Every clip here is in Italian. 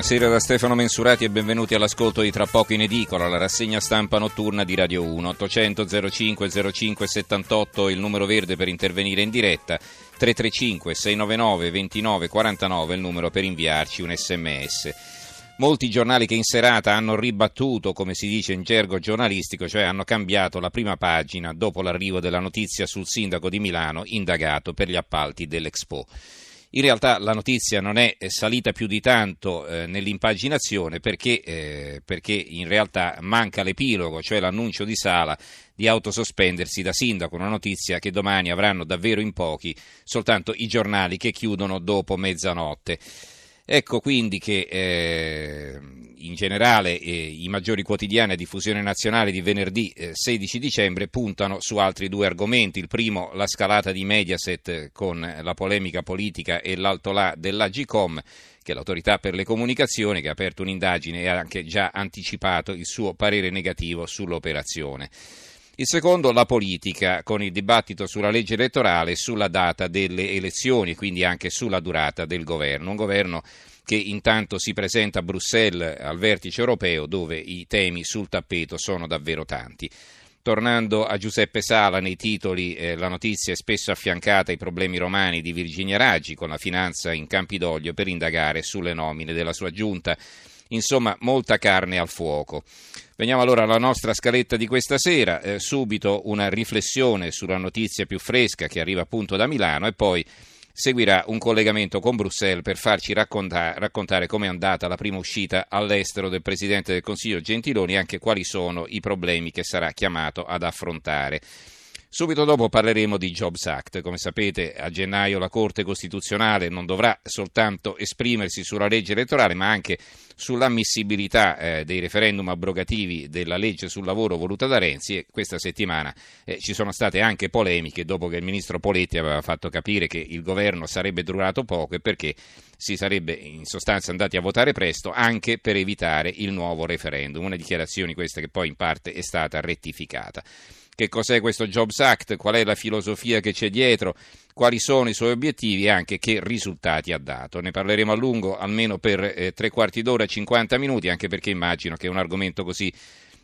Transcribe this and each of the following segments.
Buonasera da Stefano Mensurati e benvenuti all'ascolto di Tra poco in edicola, la rassegna stampa notturna di Radio 1. 800 05 05 78 il numero verde per intervenire in diretta, 335 699 29 49 il numero per inviarci un sms. Molti giornali che in serata hanno ribattuto, come si dice in gergo giornalistico, cioè hanno cambiato la prima pagina dopo l'arrivo della notizia sul sindaco di Milano indagato per gli appalti dell'Expo. In realtà la notizia non è salita più di tanto eh, nell'impaginazione perché, eh, perché, in realtà manca l'epilogo, cioè l'annuncio di Sala di autosospendersi da sindaco, una notizia che domani avranno davvero in pochi soltanto i giornali che chiudono dopo mezzanotte. Ecco quindi che eh, in generale eh, i maggiori quotidiani a diffusione nazionale di venerdì eh, 16 dicembre puntano su altri due argomenti. Il primo, la scalata di Mediaset con la polemica politica e l'alto là dell'Agicom, che è l'autorità per le comunicazioni, che ha aperto un'indagine e ha anche già anticipato il suo parere negativo sull'operazione. Il secondo, la politica, con il dibattito sulla legge elettorale sulla data delle elezioni, quindi anche sulla durata del governo. Un governo che intanto si presenta a Bruxelles al vertice europeo dove i temi sul tappeto sono davvero tanti. Tornando a Giuseppe Sala, nei titoli eh, la notizia è spesso affiancata ai problemi romani di Virginia Raggi con la finanza in Campidoglio per indagare sulle nomine della sua giunta. Insomma, molta carne al fuoco. Veniamo allora alla nostra scaletta di questa sera, eh, subito una riflessione sulla notizia più fresca che arriva appunto da Milano e poi seguirà un collegamento con Bruxelles per farci raccontare, raccontare come è andata la prima uscita all'estero del Presidente del Consiglio Gentiloni e anche quali sono i problemi che sarà chiamato ad affrontare. Subito dopo parleremo di Jobs Act. Come sapete, a gennaio la Corte Costituzionale non dovrà soltanto esprimersi sulla legge elettorale, ma anche sull'ammissibilità eh, dei referendum abrogativi della legge sul lavoro voluta da Renzi e questa settimana eh, ci sono state anche polemiche dopo che il ministro Poletti aveva fatto capire che il governo sarebbe durato poco e perché si sarebbe in sostanza andati a votare presto anche per evitare il nuovo referendum. Una dichiarazione questa che poi in parte è stata rettificata che cos'è questo Jobs Act, qual è la filosofia che c'è dietro, quali sono i suoi obiettivi e anche che risultati ha dato. Ne parleremo a lungo, almeno per eh, tre quarti d'ora, 50 minuti, anche perché immagino che un argomento così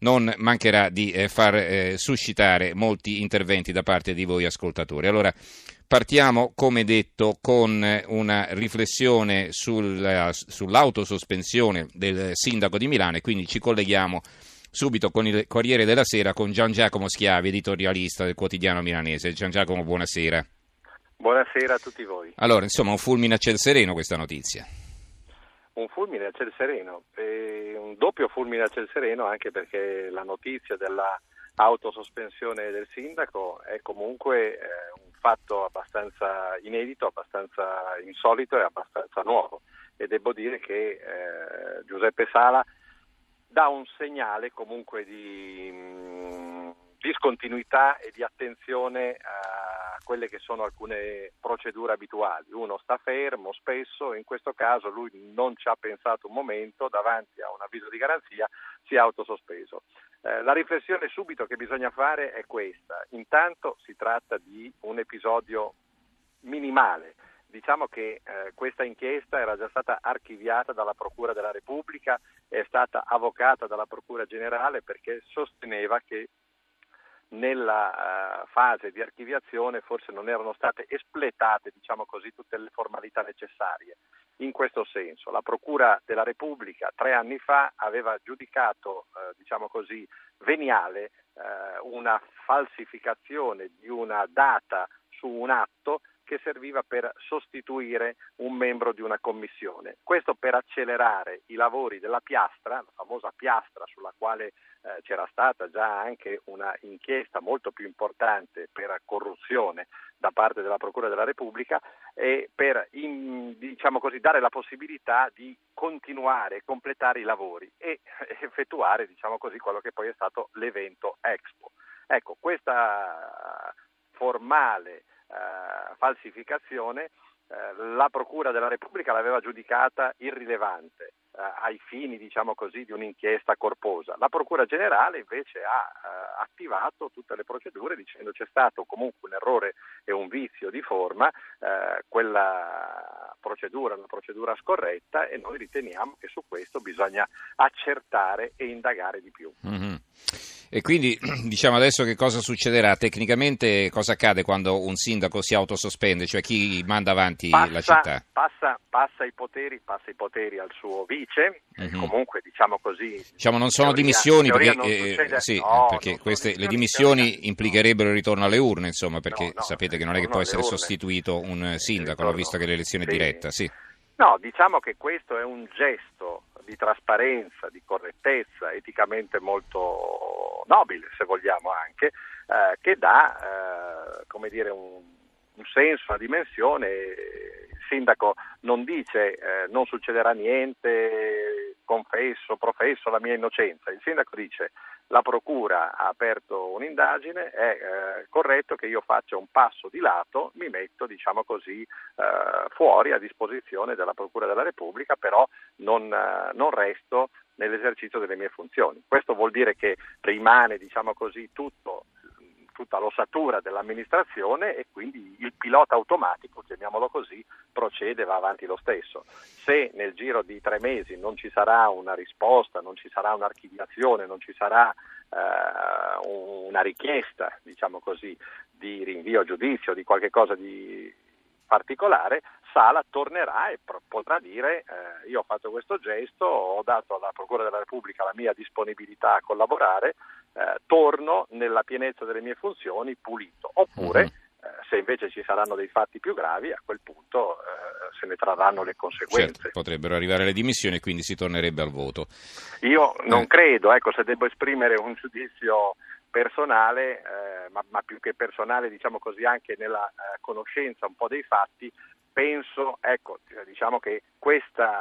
non mancherà di eh, far eh, suscitare molti interventi da parte di voi ascoltatori. Allora, partiamo, come detto, con una riflessione sul, sull'autosospensione del sindaco di Milano e quindi ci colleghiamo subito con il Corriere della Sera con Gian Giacomo Schiavi, editorialista del quotidiano milanese. Gian Giacomo, buonasera. Buonasera a tutti voi. Allora, insomma, un fulmine a ciel sereno questa notizia. Un fulmine a ciel sereno, e un doppio fulmine a ciel sereno anche perché la notizia dell'autosospensione del sindaco è comunque eh, un fatto abbastanza inedito, abbastanza insolito e abbastanza nuovo. E devo dire che eh, Giuseppe Sala dà un segnale comunque di mh, discontinuità e di attenzione a quelle che sono alcune procedure abituali. Uno sta fermo spesso, in questo caso lui non ci ha pensato un momento, davanti a un avviso di garanzia si è autosospeso. Eh, la riflessione subito che bisogna fare è questa. Intanto si tratta di un episodio minimale Diciamo che eh, questa inchiesta era già stata archiviata dalla Procura della Repubblica, è stata avvocata dalla Procura Generale perché sosteneva che nella uh, fase di archiviazione forse non erano state espletate diciamo così, tutte le formalità necessarie. In questo senso, la Procura della Repubblica tre anni fa aveva giudicato uh, diciamo così, veniale uh, una falsificazione di una data su un atto che serviva per sostituire un membro di una commissione. Questo per accelerare i lavori della piastra, la famosa piastra sulla quale eh, c'era stata già anche una inchiesta molto più importante per corruzione da parte della Procura della Repubblica e per in, diciamo così, dare la possibilità di continuare e completare i lavori e effettuare diciamo così, quello che poi è stato l'evento Expo. Ecco, questa formale falsificazione eh, la Procura della Repubblica l'aveva giudicata irrilevante eh, ai fini, diciamo così, di un'inchiesta corposa. La Procura Generale invece ha eh, attivato tutte le procedure dicendo c'è stato comunque un errore e un vizio di forma, eh, quella procedura è una procedura scorretta e noi riteniamo che su questo bisogna accertare e indagare di più. Mm-hmm. E quindi diciamo adesso che cosa succederà? Tecnicamente cosa accade quando un sindaco si autosospende, cioè chi manda avanti passa, la città? Passa, passa, i poteri, passa, i poteri, al suo vice, mm-hmm. comunque diciamo così... Diciamo non sono teoria, dimissioni perché, eh, sì, no, perché queste, le dimissioni implicherebbero il ritorno alle urne, insomma, perché no, no, sapete che non è che può essere urne. sostituito un sindaco, l'ho visto che l'elezione è diretta, sì. No, diciamo che questo è un gesto di trasparenza, di correttezza, eticamente molto nobile, se vogliamo anche, eh, che dà eh, come dire, un, un, senso, una dimensione. Il sindaco non dice eh, non succederà niente, confesso, professo la mia innocenza, il sindaco dice la Procura ha aperto un'indagine, è eh, corretto che io faccia un passo di lato, mi metto diciamo così, eh, fuori a disposizione della Procura della Repubblica, però non, eh, non resto nell'esercizio delle mie funzioni. Questo vuol dire che rimane diciamo così, tutto tutta l'ossatura dell'amministrazione e quindi il pilota automatico, chiamiamolo così, procede va avanti lo stesso. Se nel giro di tre mesi non ci sarà una risposta, non ci sarà un'archiviazione, non ci sarà eh, una richiesta, diciamo così, di rinvio a giudizio, di qualche cosa di particolare, Sala tornerà e potrà dire eh, io ho fatto questo gesto, ho dato alla Procura della Repubblica la mia disponibilità a collaborare, eh, torno nella pienezza delle mie funzioni pulito. Oppure, uh-huh. se invece ci saranno dei fatti più gravi, a quel punto eh, se ne trarranno le conseguenze. Certo, potrebbero arrivare le dimissioni e quindi si tornerebbe al voto. Io non eh. credo, ecco, se devo esprimere un giudizio personale, eh, ma, ma, più che personale, diciamo così, anche nella eh, conoscenza un po' dei fatti, penso, ecco, diciamo che questa,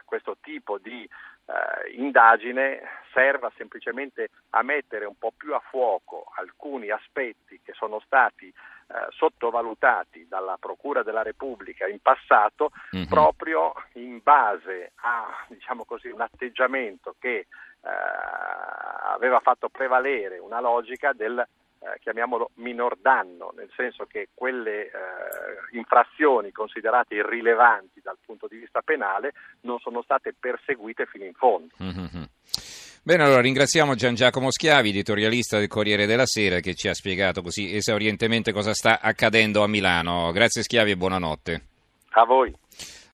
uh, questo tipo di uh, indagine serva semplicemente a mettere un po' più a fuoco alcuni aspetti che sono stati uh, sottovalutati dalla Procura della Repubblica in passato mm-hmm. proprio in base a diciamo così, un atteggiamento che aveva fatto prevalere una logica del eh, chiamiamolo minor danno, nel senso che quelle eh, infrazioni considerate irrilevanti dal punto di vista penale non sono state perseguite fino in fondo. Mm-hmm. Bene, allora ringraziamo Gian Giacomo Schiavi, editorialista del Corriere della Sera, che ci ha spiegato così esaurientemente cosa sta accadendo a Milano. Grazie Schiavi e buonanotte. A voi.